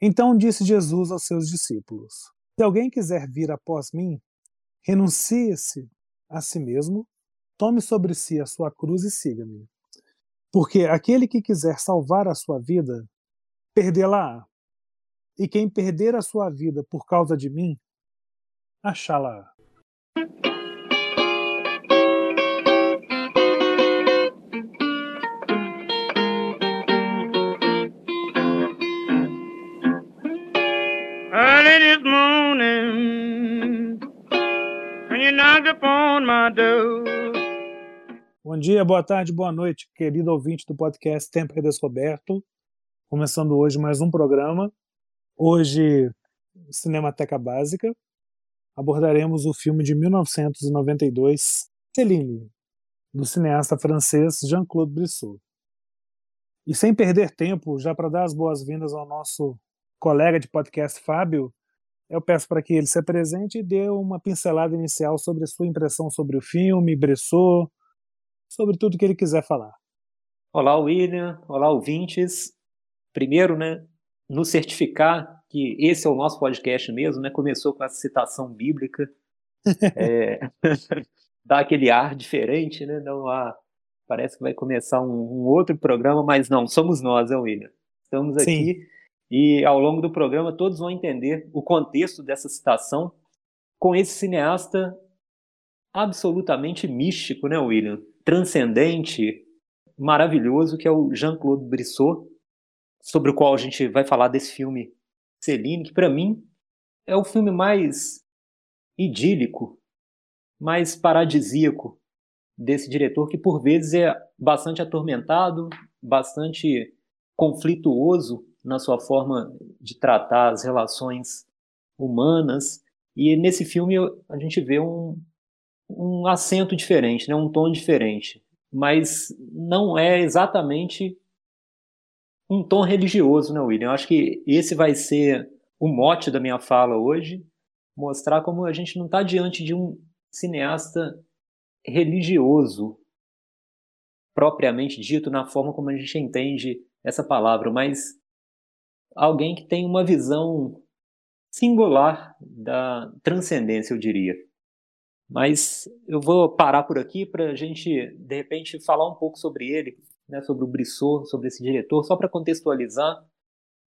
Então disse Jesus aos seus discípulos: Se alguém quiser vir após mim, renuncie-se a si mesmo, tome sobre si a sua cruz e siga-me. Porque aquele que quiser salvar a sua vida, perdê-la-á. E quem perder a sua vida por causa de mim, achá-la-á. Bom dia, boa tarde, boa noite, querido ouvinte do podcast Tempo Redescoberto. Começando hoje mais um programa. Hoje, Cinemateca Básica. Abordaremos o filme de 1992, Céline, do cineasta francês Jean-Claude Brissot. E sem perder tempo, já para dar as boas-vindas ao nosso colega de podcast Fábio, eu peço para que ele se apresente e dê uma pincelada inicial sobre a sua impressão sobre o filme, sobre tudo que ele quiser falar. Olá, William. Olá, ouvintes. Primeiro, né, nos certificar que esse é o nosso podcast mesmo, né? Começou com essa citação bíblica. é, dá aquele ar diferente, né? Não há, parece que vai começar um, um, outro programa, mas não, somos nós, né, William? Estamos aqui Sim. E ao longo do programa todos vão entender o contexto dessa citação com esse cineasta absolutamente místico, né, William? Transcendente, maravilhoso, que é o Jean-Claude Brissot, sobre o qual a gente vai falar desse filme Celine, que para mim é o filme mais idílico, mais paradisíaco desse diretor, que por vezes é bastante atormentado, bastante conflituoso na sua forma de tratar as relações humanas. E nesse filme a gente vê um, um acento diferente, né? um tom diferente. Mas não é exatamente um tom religioso, né, William? Eu acho que esse vai ser o mote da minha fala hoje, mostrar como a gente não está diante de um cineasta religioso, propriamente dito, na forma como a gente entende essa palavra, mas alguém que tem uma visão singular da transcendência, eu diria. Mas eu vou parar por aqui para a gente, de repente, falar um pouco sobre ele, né, sobre o Brissot, sobre esse diretor, só para contextualizar,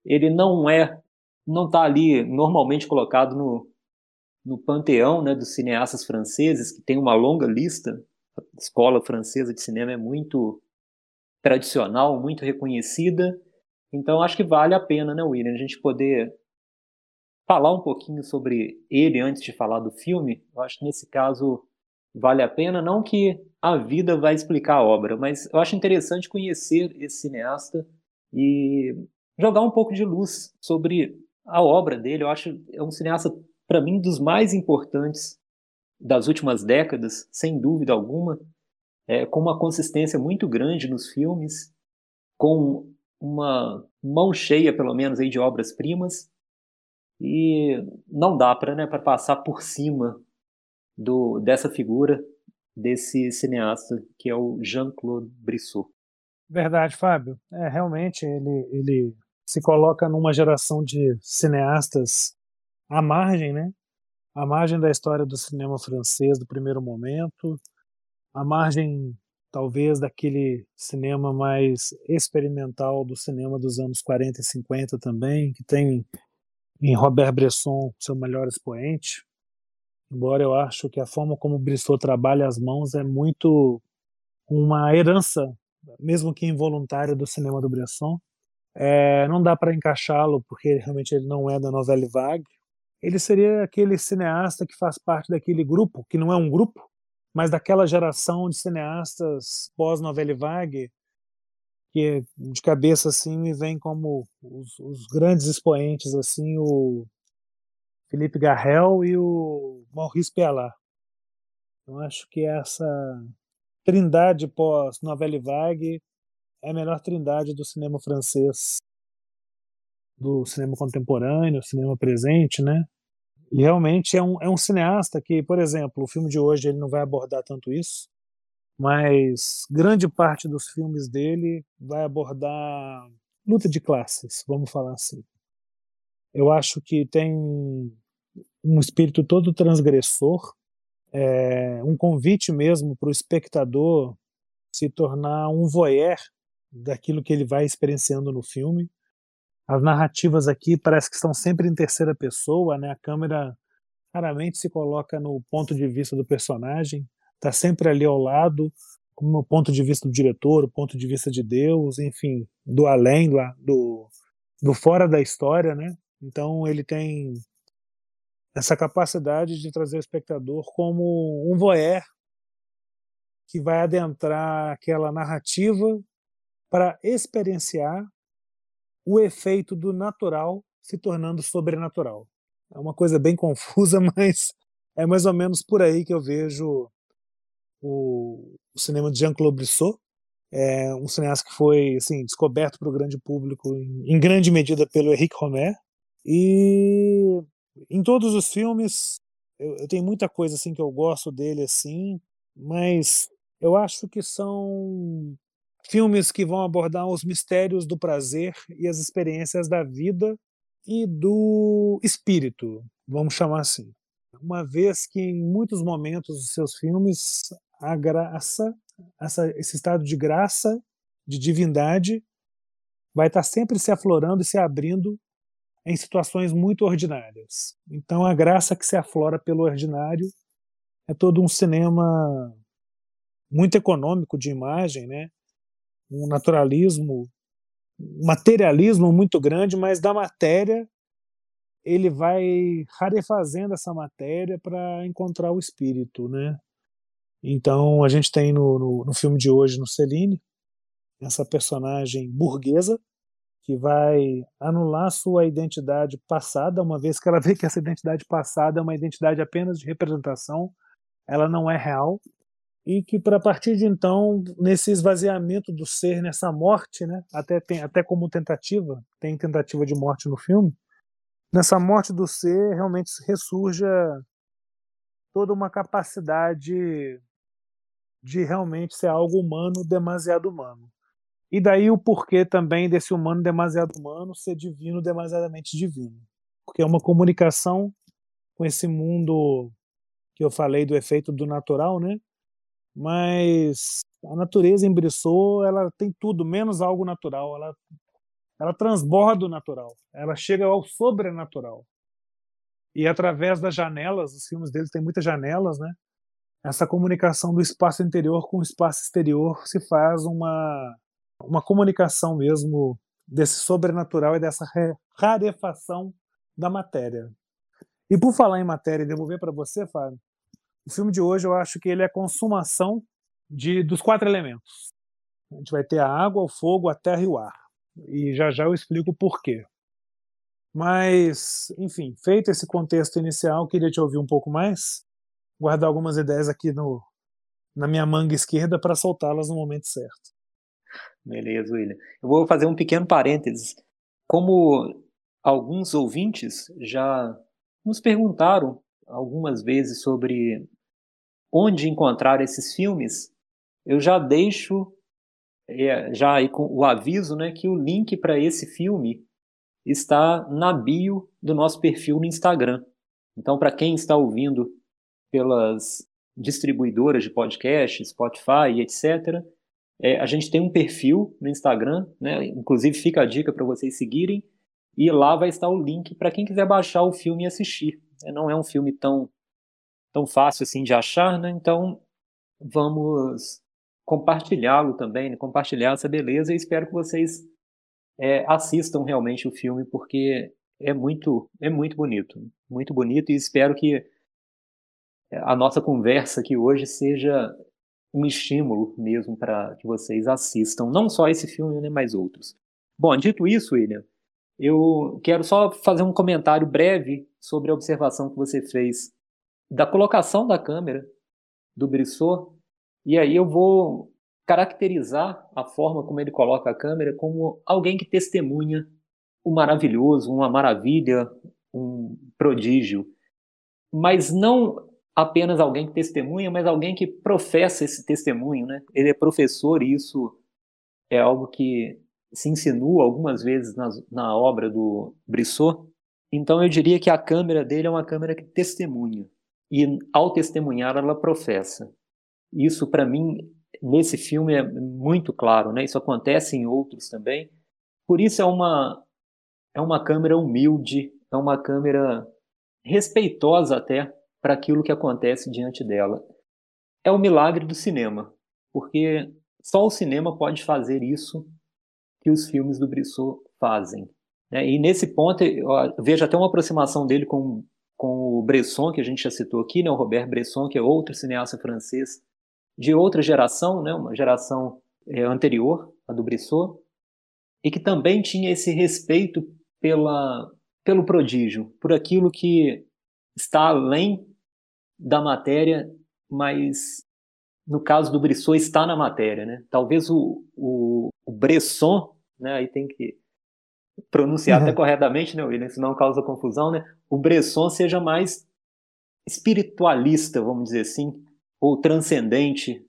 ele não é, não está ali normalmente colocado no, no panteão né, dos cineastas franceses, que tem uma longa lista. A escola francesa de cinema é muito tradicional, muito reconhecida. Então acho que vale a pena, né, William, a gente poder falar um pouquinho sobre ele antes de falar do filme. Eu acho que nesse caso vale a pena, não que a vida vai explicar a obra, mas eu acho interessante conhecer esse cineasta e jogar um pouco de luz sobre a obra dele. Eu acho é um cineasta para mim dos mais importantes das últimas décadas, sem dúvida alguma, é, com uma consistência muito grande nos filmes, com uma mão cheia, pelo menos, aí de obras primas, e não dá para né, passar por cima do, dessa figura, desse cineasta, que é o Jean-Claude Brissot. Verdade, Fábio. É, realmente, ele, ele se coloca numa geração de cineastas à margem, né? À margem da história do cinema francês do primeiro momento, à margem, talvez, daquele cinema mais experimental do cinema dos anos 40 e 50 também, que tem em Robert Bresson seu melhor expoente, embora eu acho que a forma como o Brissot trabalha as mãos é muito uma herança, mesmo que involuntária, do cinema do Bresson. É, não dá para encaixá-lo porque realmente ele não é da novela vague. Ele seria aquele cineasta que faz parte daquele grupo, que não é um grupo, mas daquela geração de cineastas pós-novela vague, que de cabeça assim me vem como os, os grandes expoentes assim o Felipe Garrel e o Maurice Pialat. Eu acho que essa trindade pós-Novelle Vague é a melhor trindade do cinema francês, do cinema contemporâneo, cinema presente, né? E realmente é um, é um cineasta que, por exemplo, o filme de hoje ele não vai abordar tanto isso, mas grande parte dos filmes dele vai abordar luta de classes, vamos falar assim. Eu acho que tem um espírito todo transgressor, é, um convite mesmo para o espectador se tornar um voyeur daquilo que ele vai experienciando no filme. As narrativas aqui parece que estão sempre em terceira pessoa, né? A câmera raramente se coloca no ponto de vista do personagem, está sempre ali ao lado, como o ponto de vista do diretor, o ponto de vista de Deus, enfim, do além, do, do, do fora da história, né? Então ele tem essa capacidade de trazer o espectador como um voyeur que vai adentrar aquela narrativa para experienciar o efeito do natural se tornando sobrenatural. É uma coisa bem confusa, mas é mais ou menos por aí que eu vejo o, o cinema de Jean-Claude Brissot, é um cineasta que foi assim, descoberto para o grande público em, em grande medida pelo Henrique Romer. E em todos os filmes eu, eu, tenho muita coisa assim que eu gosto dele assim, mas eu acho que são filmes que vão abordar os mistérios do prazer e as experiências da vida e do espírito, vamos chamar assim. Uma vez que em muitos momentos dos seus filmes a graça, essa, esse estado de graça, de divindade, vai estar sempre se aflorando e se abrindo em situações muito ordinárias. Então a graça que se aflora pelo ordinário é todo um cinema muito econômico de imagem, né? Um naturalismo, um materialismo muito grande, mas da matéria ele vai rarefazendo essa matéria para encontrar o espírito, né? Então a gente tem no, no, no filme de hoje, no Celine, essa personagem burguesa que vai anular sua identidade passada, uma vez que ela vê que essa identidade passada é uma identidade apenas de representação, ela não é real, e que para partir de então, nesse esvaziamento do ser, nessa morte, né, até tem até como tentativa, tem tentativa de morte no filme, nessa morte do ser realmente ressurja toda uma capacidade de realmente ser algo humano, demasiado humano. E daí o porquê também desse humano demasiado humano ser divino demasiadamente divino. Porque é uma comunicação com esse mundo que eu falei do efeito do natural, né? Mas a natureza em Brissot, ela tem tudo, menos algo natural. Ela, ela transborda o natural. Ela chega ao sobrenatural. E através das janelas, os filmes dele têm muitas janelas, né? essa comunicação do espaço interior com o espaço exterior se faz uma, uma comunicação mesmo desse sobrenatural e dessa rarefação da matéria. E por falar em matéria, devolver para você, Fábio, o filme de hoje eu acho que ele é a consumação de, dos quatro elementos. A gente vai ter a água, o fogo, a terra e o ar. E já já eu explico por quê. Mas, enfim, feito esse contexto inicial, queria te ouvir um pouco mais guardar algumas ideias aqui no, na minha manga esquerda para soltá-las no momento certo. Beleza, William. Eu vou fazer um pequeno parênteses. Como alguns ouvintes já nos perguntaram algumas vezes sobre onde encontrar esses filmes, eu já deixo é, já o aviso né, que o link para esse filme está na bio do nosso perfil no Instagram. Então, para quem está ouvindo pelas distribuidoras de podcast, Spotify, etc. É, a gente tem um perfil no Instagram, né? inclusive fica a dica para vocês seguirem, e lá vai estar o link para quem quiser baixar o filme e assistir. É, não é um filme tão, tão fácil assim de achar, né? então vamos compartilhá-lo também, né? compartilhar essa beleza e espero que vocês é, assistam realmente o filme porque é muito, é muito bonito, muito bonito e espero que a nossa conversa aqui hoje seja um estímulo mesmo para que vocês assistam, não só esse filme, né, mas outros. Bom, dito isso, William, eu quero só fazer um comentário breve sobre a observação que você fez da colocação da câmera do Brissot, e aí eu vou caracterizar a forma como ele coloca a câmera como alguém que testemunha o maravilhoso, uma maravilha, um prodígio, mas não apenas alguém que testemunha, mas alguém que professa esse testemunho, né? Ele é professor e isso é algo que se insinua algumas vezes na, na obra do Brissot. Então eu diria que a câmera dele é uma câmera que testemunha. E ao testemunhar, ela professa. Isso, para mim, nesse filme é muito claro, né? Isso acontece em outros também. Por isso é uma, é uma câmera humilde, é uma câmera respeitosa até para aquilo que acontece diante dela. É o milagre do cinema, porque só o cinema pode fazer isso que os filmes do Brissot fazem. Né? E nesse ponto, eu vejo até uma aproximação dele com, com o Bresson, que a gente já citou aqui, né? o Robert Bresson, que é outro cineasta francês de outra geração, né? uma geração é, anterior à do Brissot, e que também tinha esse respeito pela, pelo prodígio, por aquilo que está além da matéria, mas no caso do Bresson está na matéria, né? Talvez o, o, o Bresson, né? Aí tem que pronunciar uhum. até corretamente, né, William? Senão causa confusão, né? O Bresson seja mais espiritualista, vamos dizer assim, ou transcendente,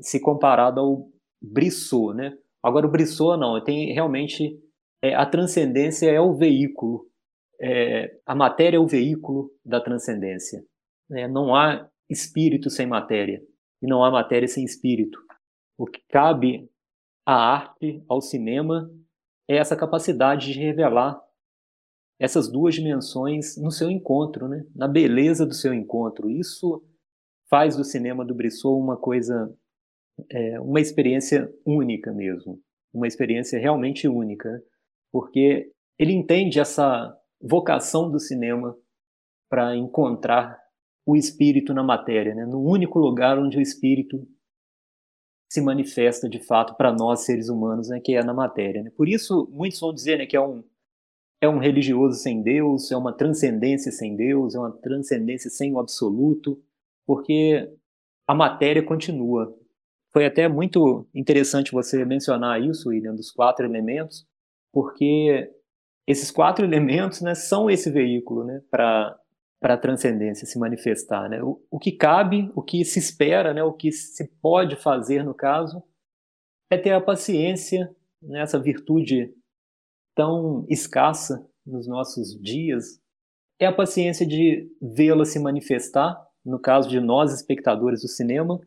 se comparado ao Brissot, né? Agora o Brissot não, tem realmente é, a transcendência é o veículo, é, a matéria é o veículo da transcendência. Né? Não há espírito sem matéria e não há matéria sem espírito. O que cabe à arte, ao cinema, é essa capacidade de revelar essas duas dimensões no seu encontro, né? na beleza do seu encontro. Isso faz do cinema do Brissot uma coisa, é, uma experiência única mesmo, uma experiência realmente única porque ele entende essa vocação do cinema para encontrar o espírito na matéria, né? no único lugar onde o espírito se manifesta de fato para nós seres humanos, né? que é na matéria. Né? Por isso, muitos vão dizer né, que é um, é um religioso sem Deus, é uma transcendência sem Deus, é uma transcendência sem o absoluto, porque a matéria continua. Foi até muito interessante você mencionar isso, William, dos quatro elementos, porque esses quatro elementos né, são esse veículo né, para a transcendência se manifestar. Né? O, o, que cabe, o que se espera, né, o que se pode fazer no caso, é ter a paciência, né, essa virtude tão escassa nos nossos dias, é a paciência de vê-la se manifestar, no caso de nós, espectadores do cinema,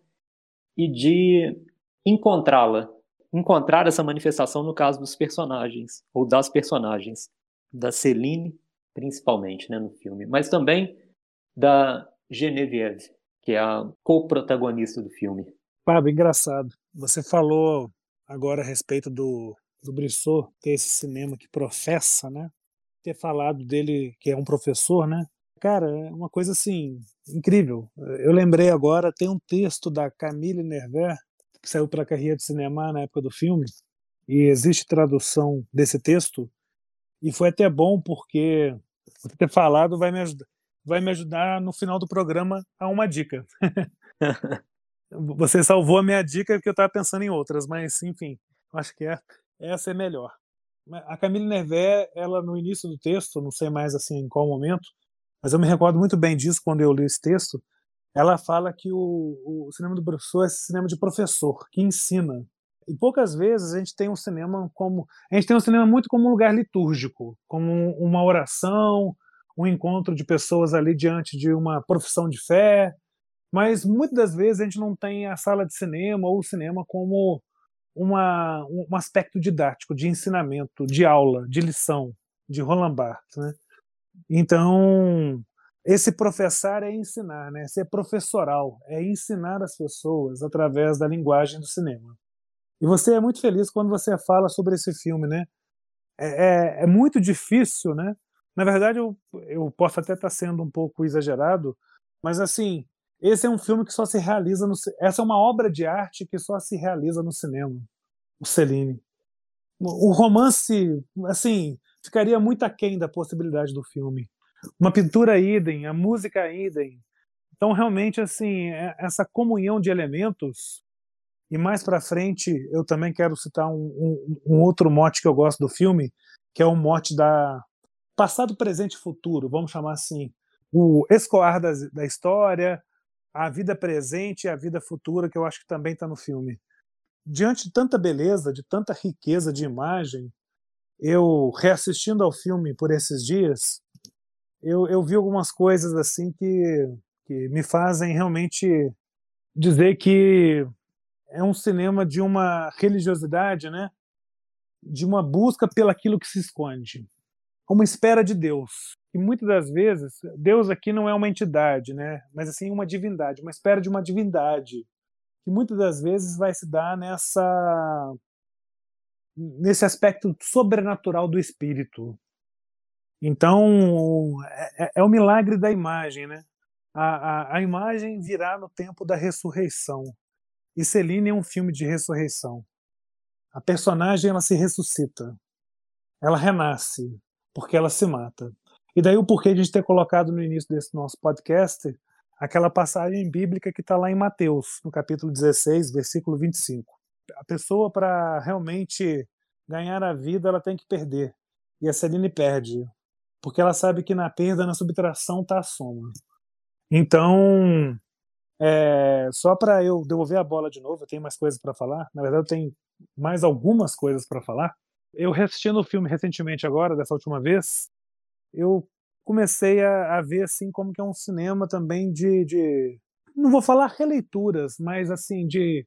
e de encontrá-la encontrar essa manifestação no caso dos personagens, ou das personagens, da Celine, principalmente, né, no filme, mas também da Genevieve, que é a co-protagonista do filme. Fábio, engraçado. Você falou agora a respeito do, do Brissot ter esse cinema que professa, né? Ter falado dele que é um professor, né? Cara, é uma coisa assim incrível. Eu lembrei agora, tem um texto da Camille Nerver que saiu para a Carreira de Cinema na época do filme, e existe tradução desse texto, e foi até bom porque você ter falado vai me ajudar, vai me ajudar no final do programa a uma dica. você salvou a minha dica porque eu estava pensando em outras, mas enfim, acho que é, essa é melhor. A Camille Nervé, ela no início do texto, não sei mais assim em qual momento, mas eu me recordo muito bem disso quando eu li esse texto, ela fala que o, o cinema do professor é cinema de professor, que ensina. E poucas vezes a gente tem um cinema como. A gente tem um cinema muito como um lugar litúrgico, como uma oração, um encontro de pessoas ali diante de uma profissão de fé. Mas muitas das vezes a gente não tem a sala de cinema ou o cinema como uma, um aspecto didático, de ensinamento, de aula, de lição, de Roland Barthes. Né? Então, esse professar é ensinar, né? Ser professoral é ensinar as pessoas através da linguagem do cinema. E você é muito feliz quando você fala sobre esse filme, né? É, é, é muito difícil, né? Na verdade, eu, eu posso até estar sendo um pouco exagerado, mas assim, esse é um filme que só se realiza no. Essa é uma obra de arte que só se realiza no cinema. O Celine. O romance, assim, ficaria muito aquém da possibilidade do filme uma pintura idem, a música idem. Então, realmente, assim, é, essa comunhão de elementos. E mais para frente, eu também quero citar um, um, um, outro mote que eu gosto do filme, que é o mote da passado, presente e futuro, vamos chamar assim. O escoar da, da história, a vida presente e a vida futura, que eu acho que também está no filme. Diante de tanta beleza, de tanta riqueza de imagem, eu reassistindo ao filme por esses dias, eu, eu vi algumas coisas assim que, que me fazem realmente dizer que é um cinema de uma religiosidade, né? De uma busca pelo aquilo que se esconde, uma espera de Deus. E muitas das vezes Deus aqui não é uma entidade, né? Mas assim uma divindade, uma espera de uma divindade que muitas das vezes vai se dar nessa nesse aspecto sobrenatural do espírito. Então é, é o milagre da imagem, né? A, a, a imagem virá no tempo da ressurreição. E Celine é um filme de ressurreição. A personagem ela se ressuscita, ela renasce, porque ela se mata. E daí o porquê de ter colocado no início desse nosso podcast aquela passagem bíblica que está lá em Mateus, no capítulo 16, versículo 25. A pessoa, para realmente ganhar a vida, ela tem que perder. E a Celine perde, porque ela sabe que na perda, na subtração, está a soma. Então, é, só para eu devolver a bola de novo, eu tenho mais coisas para falar. Na verdade, eu tenho mais algumas coisas para falar. Eu assistindo o filme recentemente agora, dessa última vez, eu comecei a, a, ver assim como que é um cinema também de, de, não vou falar releituras, mas assim de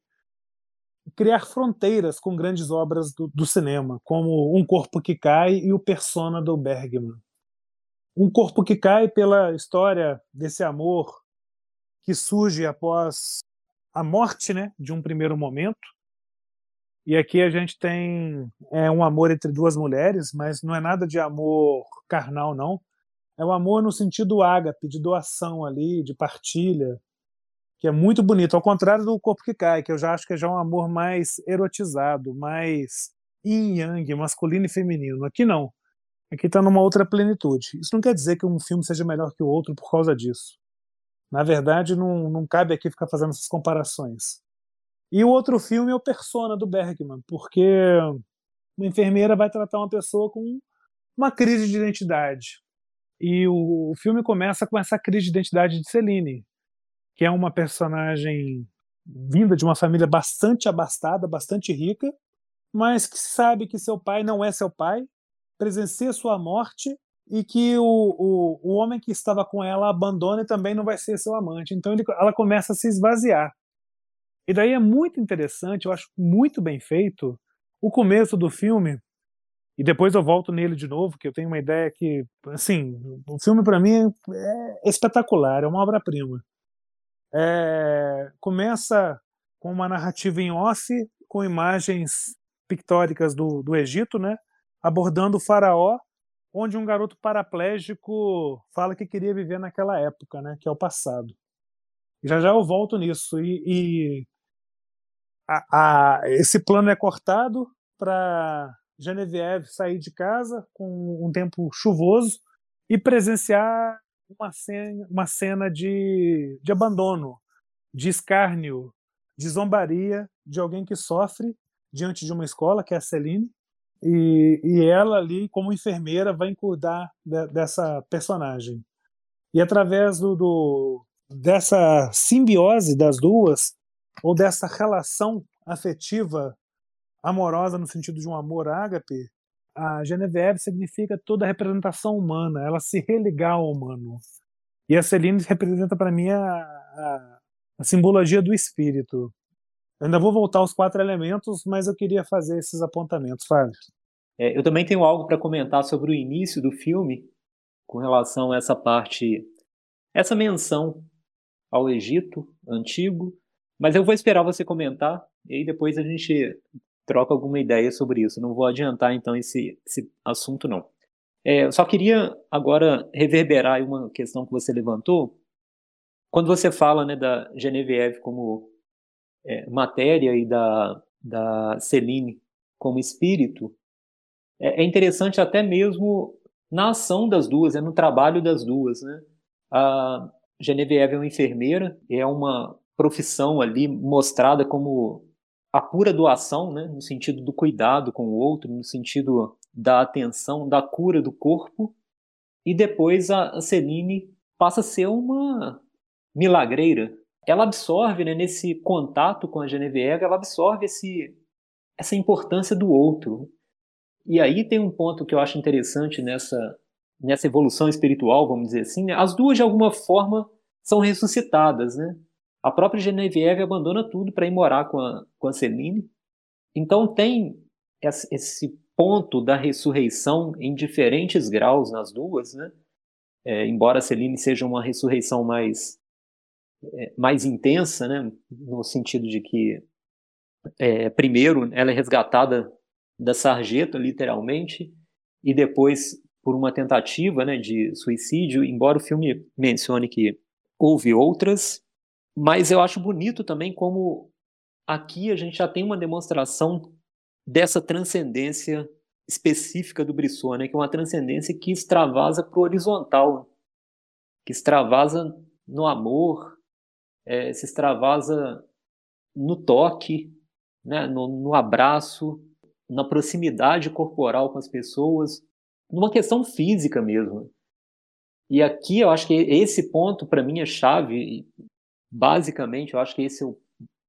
criar fronteiras com grandes obras do, do cinema, como Um Corpo que Cai e o Persona do Bergman. Um Corpo que Cai pela história desse amor que surge após a morte, né, de um primeiro momento. E aqui a gente tem é, um amor entre duas mulheres, mas não é nada de amor carnal, não. É um amor no sentido ágape, de doação ali, de partilha, que é muito bonito. Ao contrário do Corpo que Cai, que eu já acho que é já um amor mais erotizado, mais yin yang, masculino e feminino. Aqui não. Aqui está numa outra plenitude. Isso não quer dizer que um filme seja melhor que o outro por causa disso. Na verdade, não, não cabe aqui ficar fazendo essas comparações. E o outro filme é o Persona, do Bergman, porque uma enfermeira vai tratar uma pessoa com uma crise de identidade. E o, o filme começa com essa crise de identidade de Celine, que é uma personagem vinda de uma família bastante abastada, bastante rica, mas que sabe que seu pai não é seu pai, presencia sua morte e que o, o, o homem que estava com ela abandona e também não vai ser seu amante. Então ele, ela começa a se esvaziar. E daí é muito interessante, eu acho muito bem feito, o começo do filme, e depois eu volto nele de novo, que eu tenho uma ideia que, assim, o filme para mim é espetacular, é uma obra-prima. É, começa com uma narrativa em off, com imagens pictóricas do, do Egito, né, abordando o faraó onde um garoto paraplégico fala que queria viver naquela época, né, que é o passado. Já já eu volto nisso e, e a, a, esse plano é cortado para Genevieve sair de casa com um tempo chuvoso e presenciar uma cena, uma cena de, de abandono, de escárnio, de zombaria de alguém que sofre diante de uma escola, que é a Celine, e, e ela ali, como enfermeira, vai cuidar de, dessa personagem. E através do, do, dessa simbiose das duas, ou dessa relação afetiva, amorosa no sentido de um amor ágape, a Genevieve significa toda a representação humana, ela se religar ao humano. E a Celine representa para mim a, a, a simbologia do espírito. Ainda vou voltar aos quatro elementos, mas eu queria fazer esses apontamentos, Fábio. É, eu também tenho algo para comentar sobre o início do filme, com relação a essa parte, essa menção ao Egito antigo, mas eu vou esperar você comentar e aí depois a gente troca alguma ideia sobre isso. Não vou adiantar então esse, esse assunto não. É, eu só queria agora reverberar uma questão que você levantou. Quando você fala né, da Genevieve como é, matéria e da, da Celine como espírito, é, é interessante até mesmo na ação das duas, é no trabalho das duas. Né? A Genevieve é uma enfermeira, é uma profissão ali mostrada como a pura doação, né? no sentido do cuidado com o outro, no sentido da atenção, da cura do corpo. E depois a Celine passa a ser uma milagreira, ela absorve, né, nesse contato com a Genevieve, ela absorve esse, essa importância do outro. E aí tem um ponto que eu acho interessante nessa, nessa evolução espiritual, vamos dizer assim, né? as duas de alguma forma são ressuscitadas, né? A própria Genevieve abandona tudo para ir morar com a, com a Celine. Então tem esse ponto da ressurreição em diferentes graus nas duas, né? É, embora a Celine seja uma ressurreição mais mais intensa, né? No sentido de que é, primeiro ela é resgatada da sarjeta, literalmente, e depois por uma tentativa né, de suicídio, embora o filme mencione que houve outras, mas eu acho bonito também como aqui a gente já tem uma demonstração dessa transcendência específica do Brisson, né, que é uma transcendência que extravasa para o horizontal, que extravasa no amor, é, se extravasa no toque, né, no, no abraço, na proximidade corporal com as pessoas, numa questão física mesmo. E aqui eu acho que esse ponto para mim é chave, basicamente eu acho que esse é o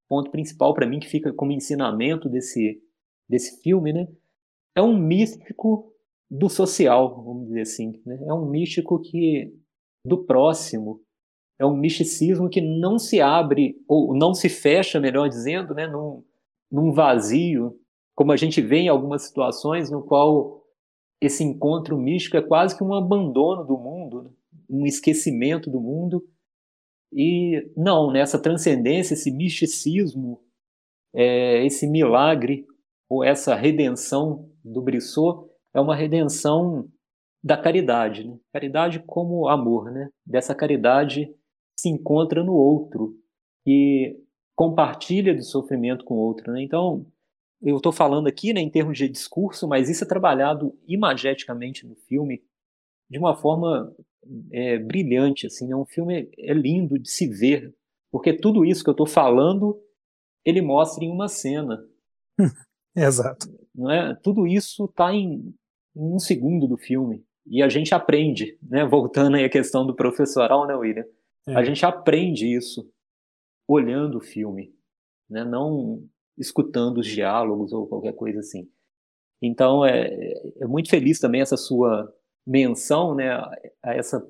ponto principal para mim que fica como ensinamento desse desse filme, né? É um místico do social, vamos dizer assim, né? É um místico que do próximo, é um misticismo que não se abre ou não se fecha, melhor dizendo, né, num, num vazio como a gente vê em algumas situações no qual esse encontro místico é quase que um abandono do mundo, né? um esquecimento do mundo. E não, nessa né, transcendência, esse misticismo, é, esse milagre ou essa redenção do Brissot é uma redenção da caridade, né? caridade como amor, né? Dessa caridade se encontra no outro e compartilha do sofrimento com o outro, né? Então, eu estou falando aqui né, em termos de discurso, mas isso é trabalhado imageticamente no filme de uma forma é, brilhante. Assim, né? Um filme é lindo de se ver, porque tudo isso que eu estou falando ele mostra em uma cena. Exato. Não é? Tudo isso está em, em, um segundo do filme. E a gente aprende, né? voltando aí à questão do professoral, né, William? É. A gente aprende isso olhando o filme. Né? Não escutando os diálogos ou qualquer coisa assim. Então, é, é muito feliz também essa sua menção né, a essa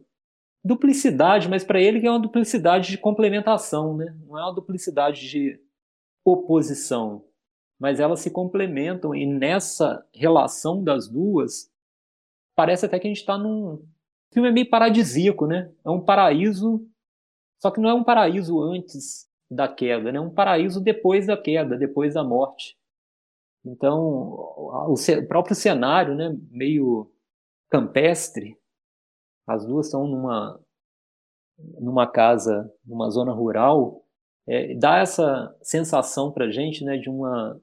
duplicidade, mas para ele é uma duplicidade de complementação, né? não é uma duplicidade de oposição, mas elas se complementam e nessa relação das duas parece até que a gente está num o filme é meio paradisíaco, né? É um paraíso, só que não é um paraíso antes da queda, né? Um paraíso depois da queda, depois da morte. Então, o, próprio cenário, né, meio campestre, as duas estão numa numa casa, numa zona rural, é, dá essa sensação para gente, né, de uma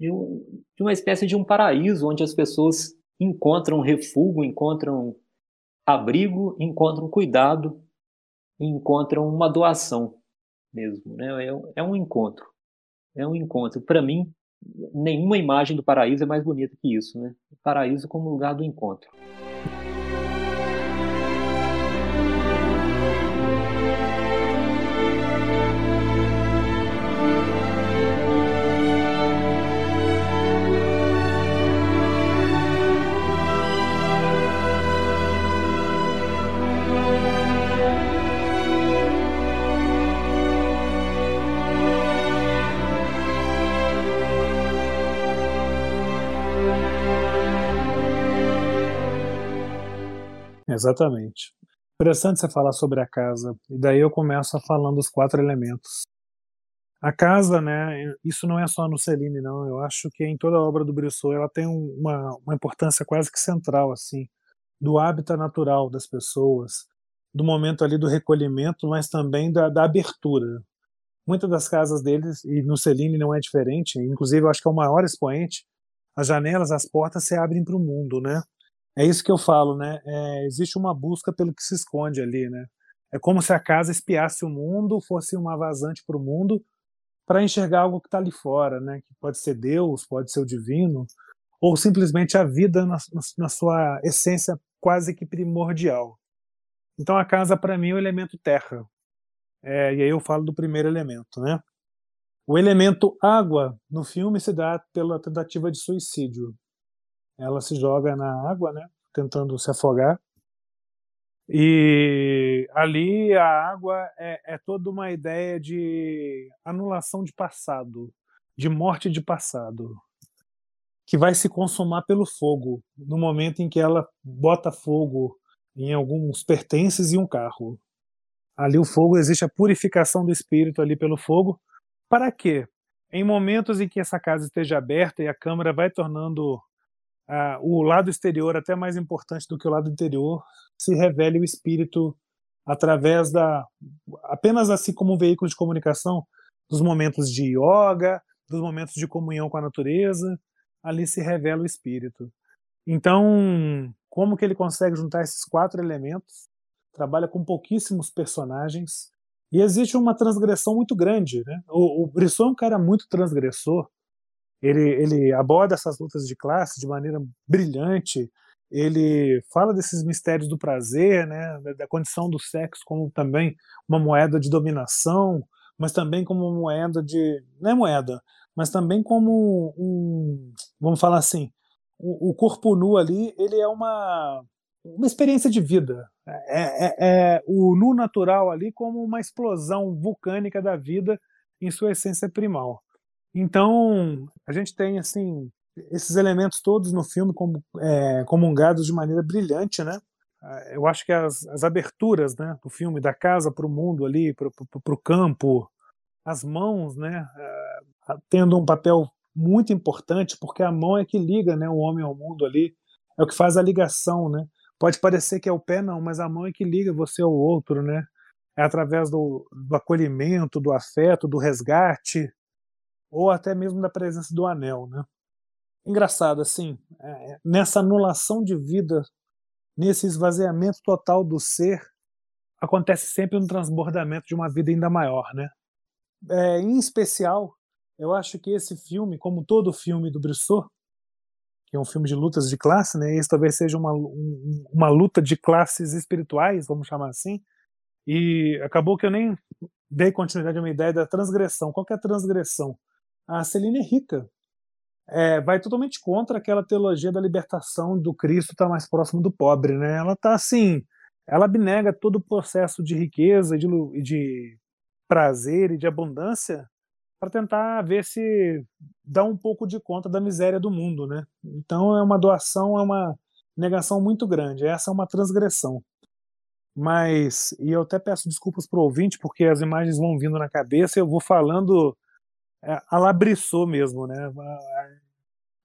de, um, de uma espécie de um paraíso onde as pessoas encontram refúgio, encontram abrigo, encontram cuidado, encontram uma doação mesmo, né? É, é um encontro, é um encontro. Para mim, nenhuma imagem do paraíso é mais bonita que isso, né? O paraíso como lugar do encontro. Exatamente. Interessante você falar sobre a casa. E daí eu começo falando dos quatro elementos. A casa, né, isso não é só no Celine, não. Eu acho que em toda a obra do Brissot ela tem uma, uma importância quase que central, assim, do hábitat natural das pessoas, do momento ali do recolhimento, mas também da, da abertura. Muitas das casas deles, e no Celine não é diferente, inclusive eu acho que é o maior expoente, as janelas, as portas se abrem para o mundo, né? É isso que eu falo, né? É, existe uma busca pelo que se esconde ali, né? É como se a casa espiasse o mundo, fosse uma vazante para o mundo, para enxergar algo que está ali fora, né? Que pode ser Deus, pode ser o divino, ou simplesmente a vida na, na sua essência quase que primordial. Então a casa para mim é o elemento terra. É, e aí eu falo do primeiro elemento, né? O elemento água no filme se dá pela tentativa de suicídio ela se joga na água, né, tentando se afogar. E ali a água é, é toda uma ideia de anulação de passado, de morte de passado, que vai se consumar pelo fogo, no momento em que ela bota fogo em alguns pertences e um carro. Ali o fogo existe a purificação do espírito ali pelo fogo. Para quê? Em momentos em que essa casa esteja aberta e a câmera vai tornando ah, o lado exterior até mais importante do que o lado interior, se revele o espírito através da apenas assim como um veículo de comunicação dos momentos de yoga, dos momentos de comunhão com a natureza, ali se revela o espírito. Então, como que ele consegue juntar esses quatro elementos? Trabalha com pouquíssimos personagens e existe uma transgressão muito grande, né? O, o Brisson é um cara muito transgressor. Ele, ele aborda essas lutas de classe de maneira brilhante. Ele fala desses mistérios do prazer, né? Da, condição do sexo como também uma moeda de dominação, mas também como uma moeda de não é moeda, mas também como um, vamos falar assim, o, o corpo nu ali, ele é uma uma experiência de vida. É, é, é, o nu natural ali como uma explosão vulcânica da vida em sua essência primal. Então, a gente tem assim esses elementos todos no filme como, é, comungados de maneira brilhante, né? Eu acho que as, as aberturas né, do filme, da casa para o mundo ali, para o campo, as mãos, né, é, tendo um papel muito importante, porque a mão é que liga né, o homem ao mundo ali, é o que faz a ligação, né? Pode parecer que é o pé, não, mas a mão é que liga você ao outro, né? É através do, do acolhimento, do afeto, do resgate, ou até mesmo da presença do anel, né? Engraçado, assim, é, nessa anulação de vida, nesse esvaziamento total do ser, acontece sempre um transbordamento de uma vida ainda maior, né? É, em especial, eu acho que esse filme, como todo filme do Brissot, que é um filme de lutas de classe, né? Esse talvez seja uma, um, uma luta de classes espirituais, vamos chamar assim. E acabou que eu nem dei continuidade a uma ideia da transgressão. Qual é a transgressão? A Celine é rica. É, vai totalmente contra aquela teologia da libertação do Cristo estar tá mais próximo do pobre, né? Ela tá assim, ela abnega todo o processo de riqueza, de, de prazer e de abundância para tentar ver se dá um pouco de conta da miséria do mundo, né? Então é uma doação, é uma negação muito grande. Essa é uma transgressão. Mas e eu até peço desculpas para o ouvinte porque as imagens vão vindo na cabeça eu vou falando é, alabriçou mesmo, né?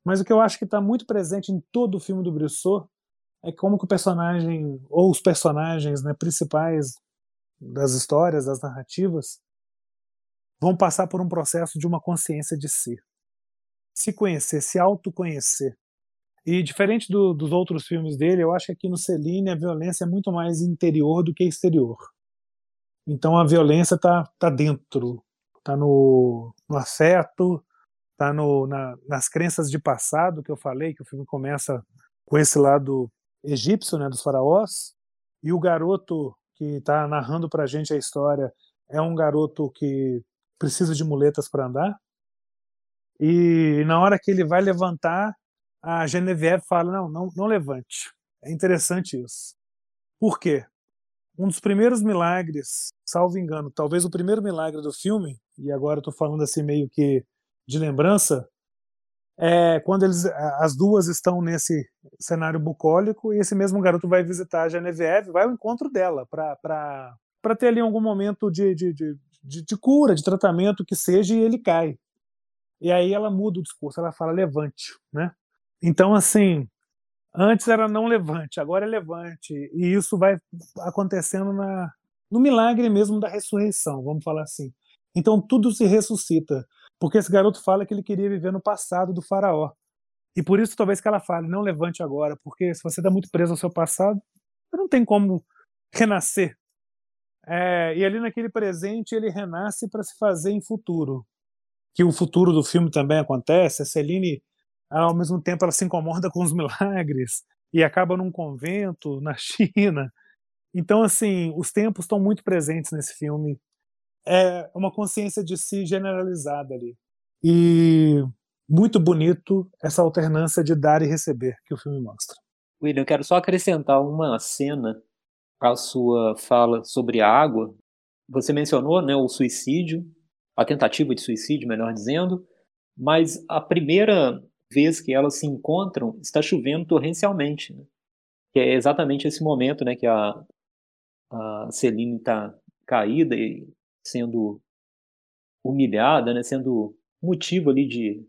Mas o que eu acho que está muito presente em todo o filme do Brissot é como que o personagem ou os personagens né, principais das histórias, das narrativas, vão passar por um processo de uma consciência de si. Se conhecer, se autoconhecer. E diferente do, dos outros filmes dele, eu acho que aqui no Celine a violência é muito mais interior do que exterior. Então a violência está tá dentro, está no, no, afeto, está na, nas crenças de passado que eu falei, que o filme começa com esse lado egípcio, né, dos faraós, e o garoto que está narrando para a gente a história é um garoto que precisa de muletas para andar. E na hora que ele vai levantar, a Genevieve fala: não, não, não levante. É interessante isso. Por quê? Um dos primeiros milagres, salvo engano, talvez o primeiro milagre do filme, e agora estou falando assim meio que de lembrança, é quando eles, as duas estão nesse cenário bucólico e esse mesmo garoto vai visitar a Genevieve, vai ao encontro dela para ter ali algum momento de, de, de, de, de cura, de tratamento que seja, e ele cai. E aí ela muda o discurso, ela fala levante, né? Então, assim, antes era não levante, agora é levante. E isso vai acontecendo na, no milagre mesmo da ressurreição, vamos falar assim. Então tudo se ressuscita, porque esse garoto fala que ele queria viver no passado do faraó. E por isso talvez que ela fale, não levante agora, porque se você está muito preso ao seu passado, não tem como renascer. É, e ali naquele presente ele renasce para se fazer em futuro. Que o futuro do filme também acontece. A Celine, ao mesmo tempo, ela se incomoda com os milagres e acaba num convento na China. Então, assim, os tempos estão muito presentes nesse filme. É uma consciência de si generalizada ali. E muito bonito essa alternância de dar e receber que o filme mostra. William, eu quero só acrescentar uma cena à sua fala sobre a água. Você mencionou né, o suicídio, a tentativa de suicídio, melhor dizendo, mas a primeira vez que elas se encontram está chovendo torrencialmente. Né? Que é exatamente esse momento né, que a, a Celine está caída e sendo humilhada, né, sendo motivo ali de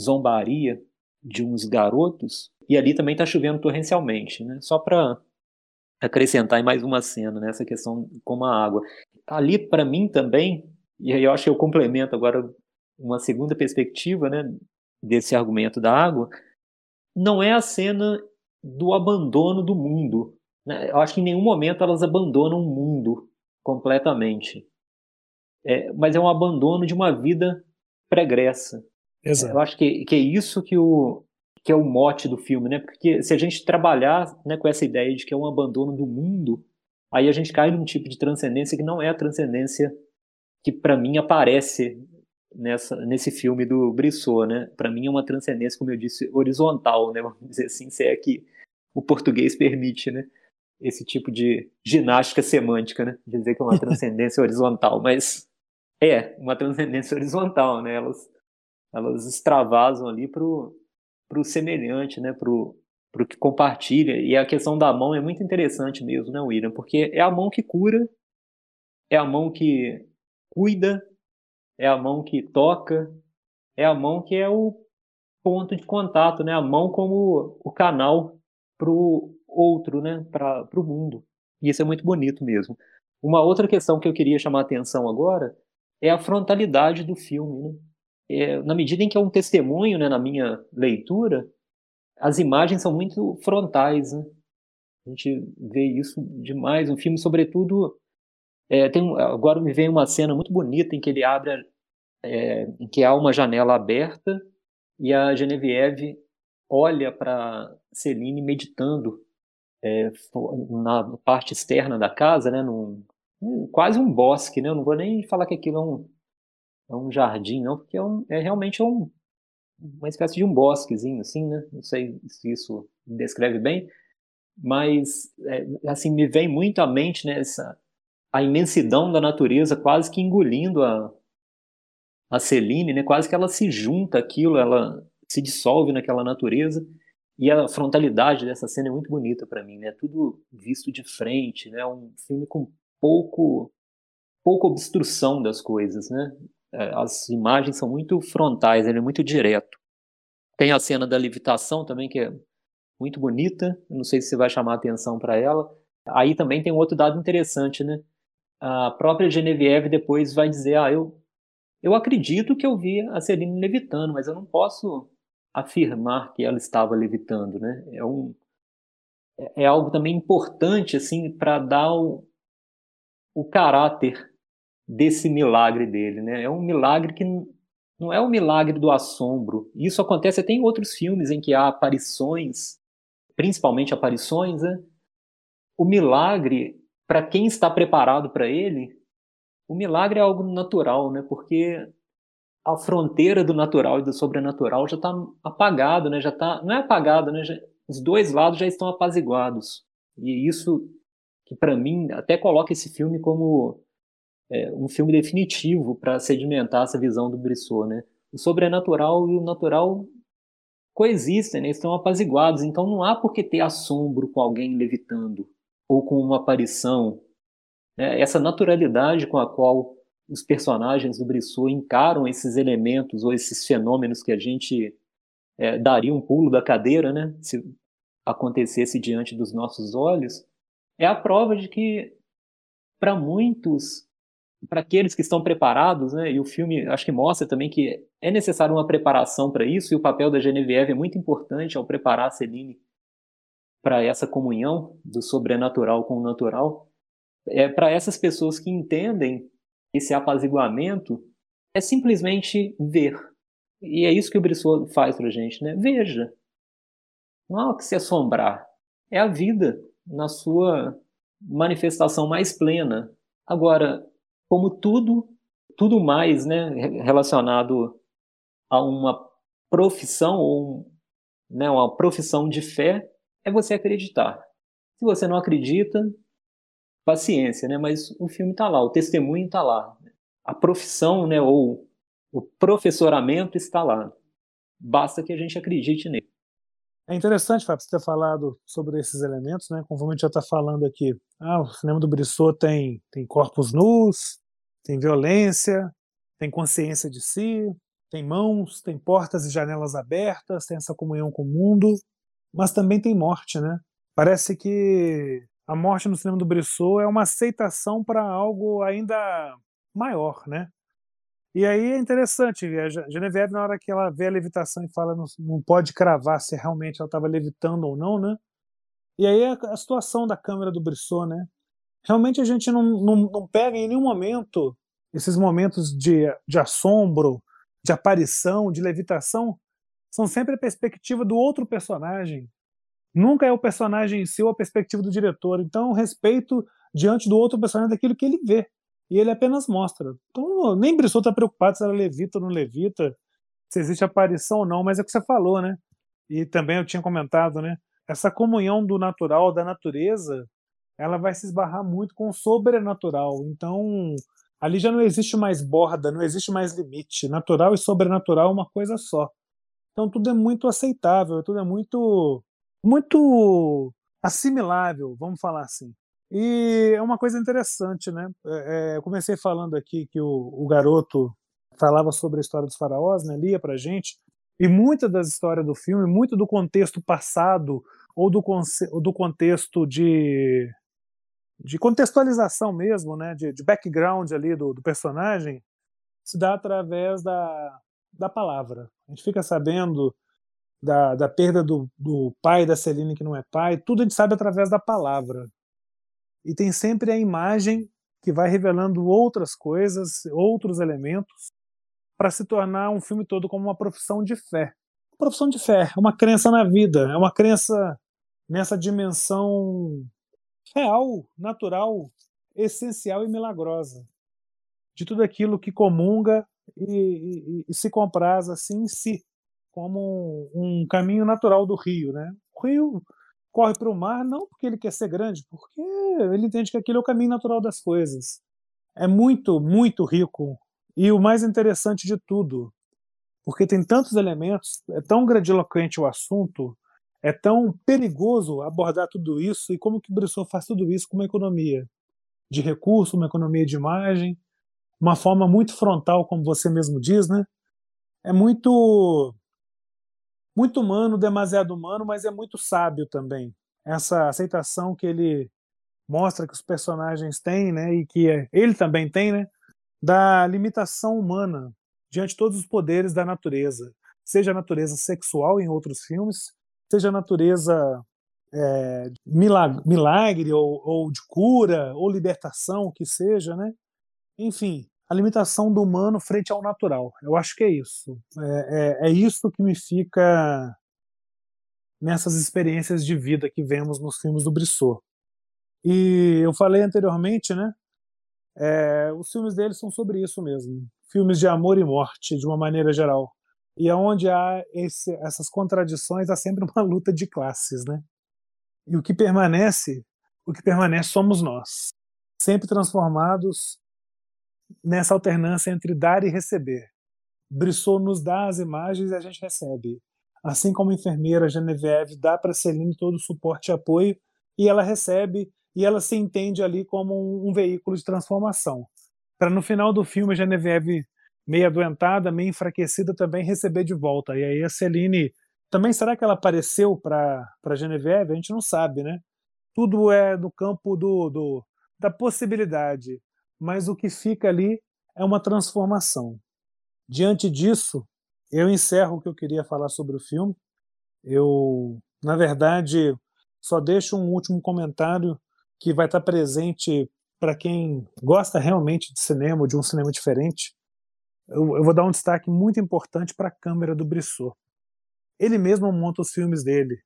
zombaria de uns garotos, e ali também está chovendo torrencialmente, né? Só para acrescentar em mais uma cena nessa né, questão com a água. Ali para mim também, e aí eu acho que eu complemento agora uma segunda perspectiva, né, desse argumento da água, não é a cena do abandono do mundo. Né? Eu acho que em nenhum momento elas abandonam o mundo completamente. É, mas é um abandono de uma vida pregressa. Exato. Eu acho que, que é isso que, o, que é o mote do filme, né? Porque se a gente trabalhar né, com essa ideia de que é um abandono do mundo, aí a gente cai num tipo de transcendência que não é a transcendência que para mim aparece nessa, nesse filme do Brissot, né? Para mim é uma transcendência, como eu disse, horizontal, né? Vamos dizer assim, se é que o português permite, né? Esse tipo de ginástica semântica, né? Dizer que é uma transcendência horizontal, mas é uma transcendência horizontal, né? Elas, elas extravasam ali para o semelhante, né? Para o que compartilha. E a questão da mão é muito interessante mesmo, né, William? Porque é a mão que cura, é a mão que cuida, é a mão que toca, é a mão que é o ponto de contato, né? A mão como o canal para o outro, né? Para o mundo. E isso é muito bonito mesmo. Uma outra questão que eu queria chamar a atenção agora é a frontalidade do filme. Né? É, na medida em que é um testemunho, né, na minha leitura, as imagens são muito frontais. Né? A gente vê isso demais. Um filme, sobretudo, é, tem, agora me vem uma cena muito bonita em que ele abre, é, em que há uma janela aberta e a Genevieve olha para Celine meditando é, na parte externa da casa, né, num, quase um bosque, né? Eu não vou nem falar que aquilo é um, é um jardim, não, porque é, um, é realmente um, uma espécie de um bosquezinho, assim, né? Não sei se isso descreve bem, mas, é, assim, me vem muito à mente, né, essa, a imensidão da natureza quase que engolindo a, a Celine, né? Quase que ela se junta aquilo, ela se dissolve naquela natureza. E a frontalidade dessa cena é muito bonita para mim, né? Tudo visto de frente, né? Um filme com pouco pouca obstrução das coisas, né? É, as imagens são muito frontais, ele é muito direto. Tem a cena da levitação também que é muito bonita, não sei se você vai chamar atenção para ela. Aí também tem um outro dado interessante, né? A própria Genevieve depois vai dizer: "Ah, eu eu acredito que eu vi a Celine levitando, mas eu não posso afirmar que ela estava levitando, né? É um é, é algo também importante assim para dar o, o caráter desse milagre dele, né? É um milagre que não é o um milagre do assombro. Isso acontece até em outros filmes em que há aparições, principalmente aparições, né? O milagre, para quem está preparado para ele, o milagre é algo natural, né? Porque a fronteira do natural e do sobrenatural já está apagado, né? Já tá, não é apagado, né? Já, os dois lados já estão apaziguados. E isso que para mim até coloca esse filme como é, um filme definitivo para sedimentar essa visão do Brissot, né? O sobrenatural e o natural coexistem, né? estão apaziguados, então não há por que ter assombro com alguém levitando ou com uma aparição. Né? Essa naturalidade com a qual os personagens do Brissot encaram esses elementos ou esses fenômenos que a gente é, daria um pulo da cadeira, né? Se acontecesse diante dos nossos olhos, é a prova de que, para muitos, para aqueles que estão preparados, né, e o filme acho que mostra também que é necessário uma preparação para isso, e o papel da Genevieve é muito importante ao preparar Celine para essa comunhão do sobrenatural com o natural. É, para essas pessoas que entendem esse apaziguamento, é simplesmente ver. E é isso que o Brissot faz para a gente, né? Veja. Não há o que se assombrar. É a vida na sua manifestação mais plena. Agora, como tudo, tudo mais, né, relacionado a uma profissão ou né, uma profissão de fé é você acreditar. Se você não acredita, paciência, né? Mas o filme está lá, o testemunho está lá, a profissão, né? Ou o professoramento está lá. Basta que a gente acredite nele. É interessante, Fábio, você ter falado sobre esses elementos, né? Conforme a gente já está falando aqui, ah, o cinema do Brissot tem, tem corpos nus, tem violência, tem consciência de si, tem mãos, tem portas e janelas abertas, tem essa comunhão com o mundo, mas também tem morte, né? Parece que a morte no cinema do Brissot é uma aceitação para algo ainda maior, né? E aí é interessante, a Genevieve, na hora que ela vê a levitação e fala, não, pode cravar se realmente ela estava levitando ou não, né? E aí a, a, situação da câmera do Brissot, né? Realmente a gente não, não, não pega em nenhum momento esses momentos de, de assombro, de aparição, de levitação, são sempre a perspectiva do outro personagem. Nunca é o personagem em si ou a perspectiva do diretor. Então, respeito diante do outro personagem daquilo que ele vê. E ele apenas mostra. Então, nem Brissot está preocupado se ela levita ou não levita, se existe aparição ou não, mas é o que você falou, né? E também eu tinha comentado, né? Essa comunhão do natural, da natureza, ela vai se esbarrar muito com o sobrenatural. Então, ali já não existe mais borda, não existe mais limite. Natural e sobrenatural é uma coisa só. Então, tudo é muito aceitável, tudo é muito, muito assimilável, vamos falar assim. E é uma coisa interessante, né? É, é, eu comecei falando aqui que o, o, garoto falava sobre a história dos faraós, né? Lia pra gente. E muitas das histórias do filme, muito do contexto passado ou do, do contexto de, de contextualização mesmo, né? De, de background ali do, do personagem, se dá através da, da palavra. A gente fica sabendo da, da perda do, do pai da Celine, que não é pai, tudo a gente sabe através da palavra e tem sempre a imagem que vai revelando outras coisas, outros elementos, para se tornar um filme todo como uma profissão de fé. Uma profissão de fé, é uma crença na vida, é uma crença nessa dimensão real, natural, essencial e milagrosa de tudo aquilo que comunga e, e, e se compraz assim em si, como um, um caminho natural do rio, né? O rio corre para o mar não porque ele quer ser grande, porque ele entende que aquele é o caminho natural das coisas. É muito, muito rico. E o mais interessante de tudo, porque tem tantos elementos, é tão grandiloquente o assunto, é tão perigoso abordar tudo isso, e como que o Brissot faz tudo isso com uma economia de recurso, uma economia de imagem, uma forma muito frontal, como você mesmo diz, né? É muito muito humano, demasiado humano, mas é muito sábio também. Essa aceitação que ele mostra que os personagens têm, né, e que ele também tem, né, da limitação humana diante de todos os poderes da natureza, seja a natureza sexual em outros filmes, seja a natureza é, milagre, milagre ou, ou, de cura ou libertação, que seja, né? Enfim, a limitação do humano frente ao natural. Eu acho que é isso. É, é, é isso que me fica nessas experiências de vida que vemos nos filmes do Brissot. E eu falei anteriormente, né? É, os filmes dele são sobre isso mesmo. Filmes de amor e morte, de uma maneira geral. E aonde há esse, essas contradições, há sempre uma luta de classes, né? E o que permanece, o que permanece somos nós, sempre transformados nessa alternância entre dar e receber. Brissot nos dá as imagens e a gente recebe. Assim como a enfermeira Genevieve dá para Celine todo o suporte e apoio e ela recebe e ela se entende ali como um, um veículo de transformação. Para no final do filme Genevieve meio adoentada, meio enfraquecida também receber de volta. E aí a Celine também será que ela apareceu para Genevieve? A gente não sabe, né? Tudo é no campo do, do da possibilidade mas o que fica ali é uma transformação. Diante disso, eu encerro o que eu queria falar sobre o filme. Eu, na verdade, só deixo um último comentário que vai estar presente para quem gosta realmente de cinema, de um cinema diferente. Eu, eu vou dar um destaque muito importante para a câmera do Brissot. Ele mesmo monta os filmes dele.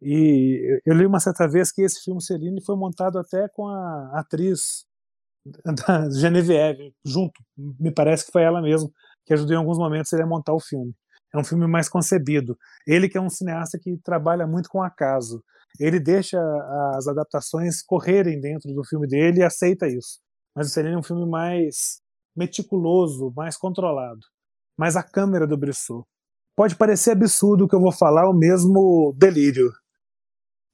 E eu li uma certa vez que esse filme Celine foi montado até com a atriz da Genevieve junto. Me parece que foi ela mesmo que ajudou em alguns momentos ele a montar o filme. É um filme mais concebido. Ele que é um cineasta que trabalha muito com acaso. Ele deixa as adaptações correrem dentro do filme dele e aceita isso. Mas o é um filme mais meticuloso, mais controlado. Mas a câmera do Brissot. Pode parecer absurdo o que eu vou falar, o mesmo delírio.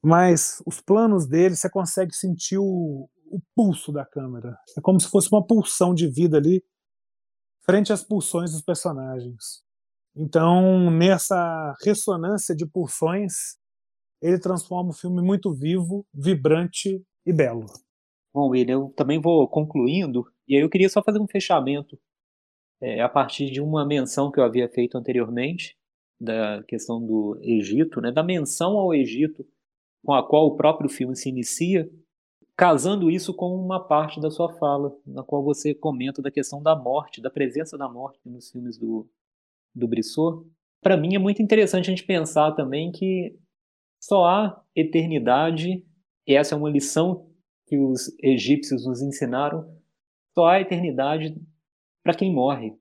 Mas os planos dele, você consegue sentir o, o pulso da câmera. É como se fosse uma pulsão de vida ali, frente às pulsões dos personagens. Então, nessa ressonância de pulsões, ele transforma o filme muito vivo, vibrante e belo. Bom, William, eu também vou concluindo, e aí eu queria só fazer um fechamento é, a partir de uma menção que eu havia feito anteriormente, da questão do Egito, né, da menção ao Egito com a qual o próprio filme se inicia, casando isso com uma parte da sua fala, na qual você comenta da questão da morte, da presença da morte nos filmes do, do Brissot. Para mim é muito interessante a gente pensar também que só há eternidade, e essa é uma lição que os egípcios nos ensinaram, só há eternidade para quem morre.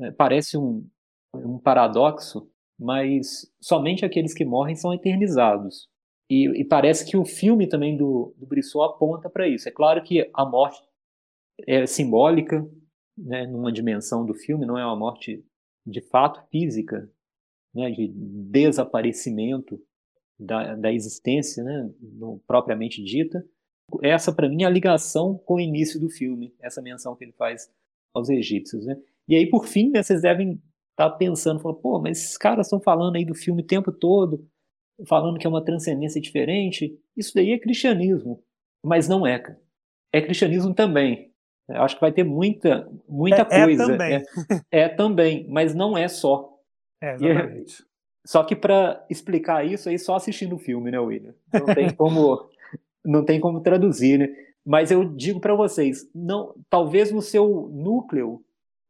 É, parece um, um paradoxo, mas somente aqueles que morrem são eternizados. E, e, parece que o filme também do, do Brissot aponta para isso. É claro que a morte é simbólica, né, numa dimensão do filme, não é uma morte de fato física, né, de desaparecimento da, da existência, né, propriamente dita. Essa, para mim, é a ligação com o início do filme, essa menção que ele faz aos egípcios. Né? E aí, por fim, né, vocês devem estar tá pensando, falando, pô, mas esses caras estão falando aí do filme o tempo todo, falando que é uma transcendência diferente. Isso daí é cristianismo. Mas não é, cara. É cristianismo também. Eu acho que vai ter muita, muita é, coisa. É também. É, é, também, mas não é só. É, exatamente. E, só que para explicar isso aí, só assistindo o filme, né, William? Não tem como, não tem como traduzir, né? Mas eu digo para vocês, não, talvez no seu núcleo,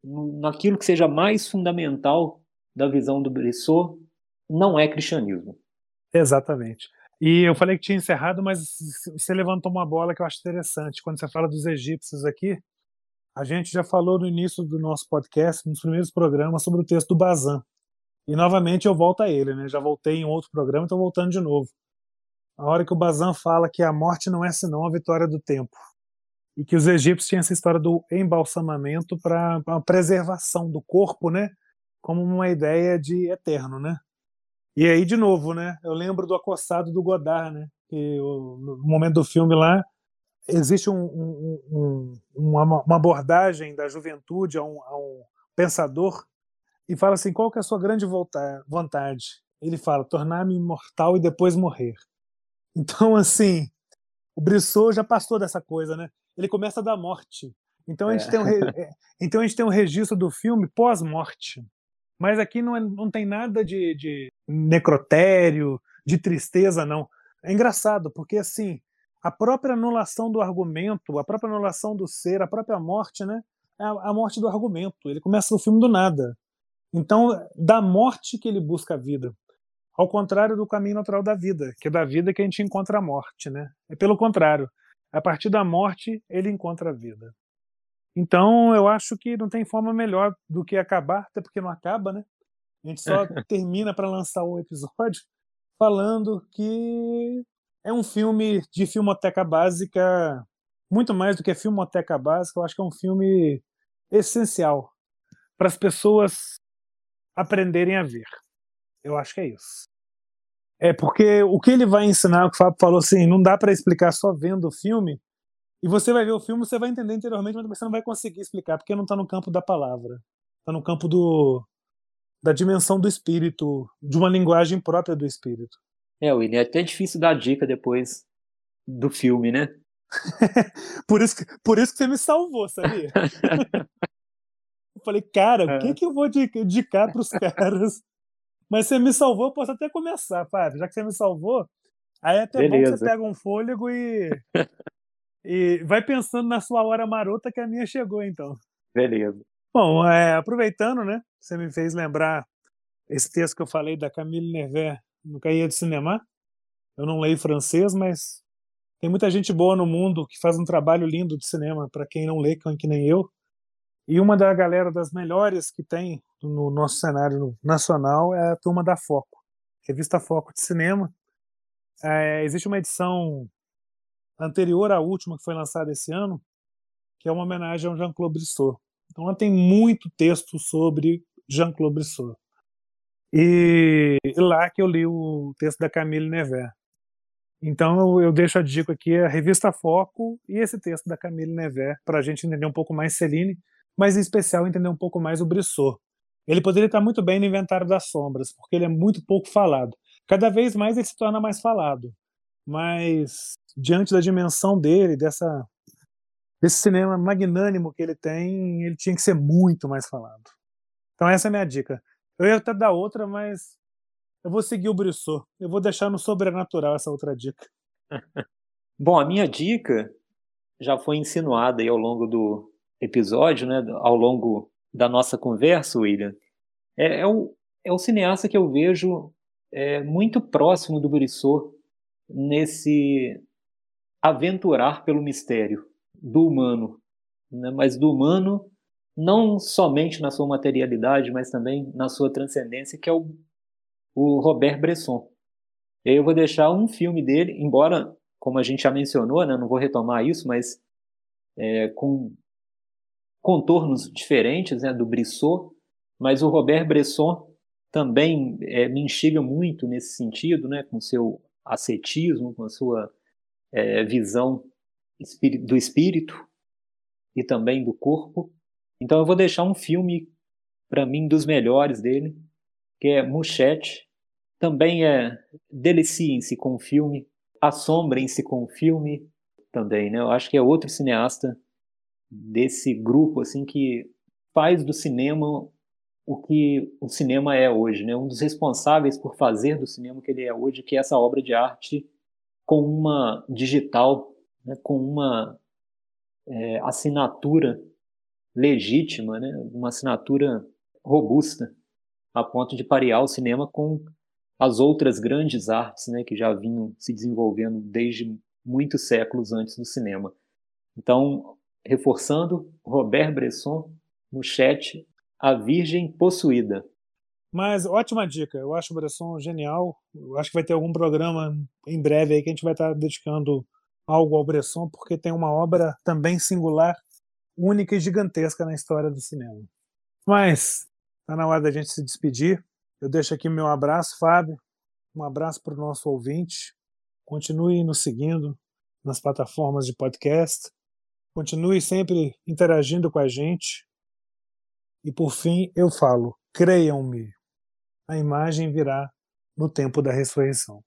naquilo que seja mais fundamental da visão do Brissot, não é cristianismo. Exatamente. E eu falei que tinha encerrado, mas você levantou uma bola que eu acho interessante. Quando você fala dos egípcios aqui, a gente já falou no início do nosso podcast, nos primeiros programas, sobre o texto do Bazan. E novamente eu volto a ele, né? Já voltei em outro programa, estou voltando de novo. A hora que o Bazan fala que a morte não é senão a vitória do tempo. E que os egípcios tinham essa história do embalsamamento para a preservação do corpo, né? Como uma ideia de eterno, né? E aí, de novo, né? Eu lembro do acossado do Godard, né? Que no momento do filme lá existe um, um, um, uma, uma, abordagem da juventude a um, a um, pensador e fala assim: qual que é a sua grande vontade? Ele fala: tornar-me imortal e depois morrer. Então, assim, o Brissot já passou dessa coisa, né? Ele começa da morte. Então a gente, é. tem, um, é, então a gente tem um registro do filme pós-morte. Mas aqui não, é, não tem nada de, de necrotério, de tristeza, não. É engraçado, porque assim, a própria anulação do argumento, a própria anulação do ser, a própria morte, né? É a, a morte do argumento. Ele começa o filme do nada. Então, da morte que ele busca a vida. Ao contrário do caminho natural da vida, que é da vida que a gente encontra a morte, né? É pelo contrário. A partir da morte, ele encontra a vida. Então, eu acho que não tem forma melhor do que acabar, até porque não acaba, né? A gente só termina para lançar o episódio falando que é um filme de filmoteca básica, muito mais do que filmoteca básica, eu acho que é um filme essencial para as pessoas aprenderem a ver. Eu acho que é isso. É porque o que ele vai ensinar, o que o Fábio falou assim, não dá para explicar só vendo o filme, e você vai ver o filme, você vai entender interiormente, mas você não vai conseguir explicar, porque não está no campo da palavra. Está no campo do, da dimensão do espírito, de uma linguagem própria do espírito. É, William, é até difícil dar dica depois do filme, né? por, isso que, por isso que você me salvou, sabia? eu falei, cara, o que, é. que eu vou indicar para os caras? Mas você me salvou, eu posso até começar, Fábio. Já que você me salvou, aí é até Beleza. bom que você pega um fôlego e E vai pensando na sua hora marota que a minha chegou, então. Beleza. Bom, é, aproveitando, né? Você me fez lembrar esse texto que eu falei da Camille Nervet no Caia de Cinema. Eu não leio francês, mas tem muita gente boa no mundo que faz um trabalho lindo de cinema, para quem não lê, que nem eu. E uma da galera das melhores que tem no nosso cenário nacional é a turma da Foco, revista Foco de Cinema. É, existe uma edição anterior à última que foi lançada esse ano, que é uma homenagem ao Jean-Claude Brissot. Então ela tem muito texto sobre Jean-Claude Brissot. E, e lá que eu li o texto da Camille Nevers. Então eu deixo a dica aqui, a revista Foco e esse texto da Camille Nevers, para a gente entender um pouco mais Celine, mas em especial entender um pouco mais o Brissot. Ele poderia estar muito bem no Inventário das Sombras, porque ele é muito pouco falado. Cada vez mais ele se torna mais falado. Mas diante da dimensão dele, dessa desse cinema magnânimo que ele tem, ele tinha que ser muito mais falado. Então essa é a minha dica. Eu ia até dar outra, mas eu vou seguir o Brissot. Eu vou deixar no sobrenatural essa outra dica. Bom, a minha dica já foi insinuada aí ao longo do episódio, né, ao longo da nossa conversa, William. É, é o, é o cineasta que eu vejo é, muito próximo do Brissot nesse aventurar pelo mistério do humano, né? mas do humano não somente na sua materialidade, mas também na sua transcendência, que é o, o Robert Bresson. Eu vou deixar um filme dele, embora, como a gente já mencionou, né, não vou retomar isso, mas é, com contornos diferentes né, do Brissot, mas o Robert Bresson também é, me instiga muito nesse sentido, né, com seu ascetismo, com a sua é, visão do espírito e também do corpo. Então eu vou deixar um filme, para mim, dos melhores dele, que é Muchete. Também é deliciem-se com o filme, assombrem-se com o filme também, né? Eu acho que é outro cineasta desse grupo assim que faz do cinema o que o cinema é hoje, né? Um dos responsáveis por fazer do cinema o que ele é hoje, que é essa obra de arte com uma digital né, com uma é, assinatura legítima, né, uma assinatura robusta, a ponto de parear o cinema com as outras grandes artes né, que já vinham se desenvolvendo desde muitos séculos antes do cinema. Então, reforçando, Robert Bresson, no chat, A Virgem Possuída. Mas ótima dica, eu acho o Bresson genial. Eu acho que vai ter algum programa em breve aí que a gente vai estar dedicando algo ao Bresson, porque tem uma obra também singular, única e gigantesca na história do cinema. Mas está na hora da gente se despedir. Eu deixo aqui meu abraço, Fábio. Um abraço para o nosso ouvinte. Continue nos seguindo nas plataformas de podcast. Continue sempre interagindo com a gente. E por fim, eu falo: creiam-me, a imagem virá no tempo da ressurreição.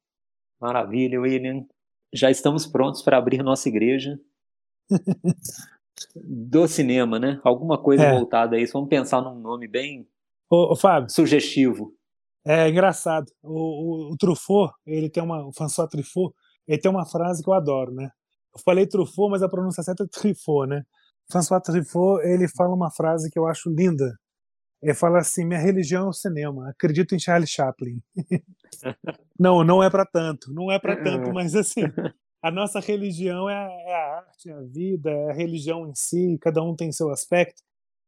Maravilha, William já estamos prontos para abrir nossa igreja do cinema, né? Alguma coisa é. voltada a isso. Vamos pensar num nome bem ô, ô, Fábio, sugestivo. É engraçado. O, o, o Truffaut, ele tem uma, o François Truffaut, ele tem uma frase que eu adoro, né? Eu falei Truffaut, mas a pronúncia certa é Truffaut, né? François Truffaut, ele fala uma frase que eu acho linda. Ele fala assim: minha religião é o cinema, acredito em Charlie Chaplin. não, não é para tanto, não é para tanto, mas assim, a nossa religião é a, é a, arte, é a vida, é a religião em si, cada um tem seu aspecto,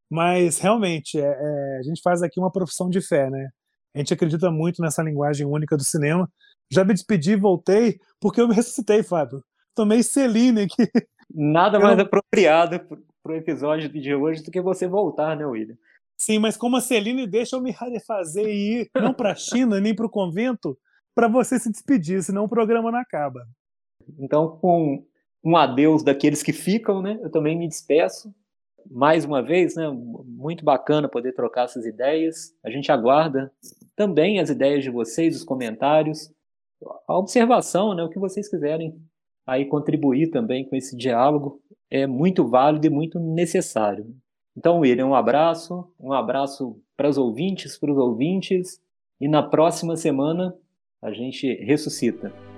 mas realmente é, é, a gente faz aqui uma profissão de fé, né? A gente acredita muito nessa linguagem única do cinema. Já me despedi, voltei, porque eu me ressuscitei, Fábio. Tomei Celine aqui. Nada mais apropriado para o episódio de hoje do que você voltar, né, William? Sim, mas como a Celine deixa eu me rarefazer e ir não para a China nem para o convento para você se despedir, senão o programa não acaba. Então, com um adeus daqueles que ficam, né? Eu também me despeço. Mais uma vez, né? Muito bacana poder trocar essas ideias. A gente aguarda também as ideias de vocês, os comentários, a observação, né? O que vocês quiserem aí contribuir também com esse diálogo é muito válido e muito necessário. Então, William, um abraço, um abraço para os ouvintes, para os ouvintes, e na próxima semana a gente ressuscita.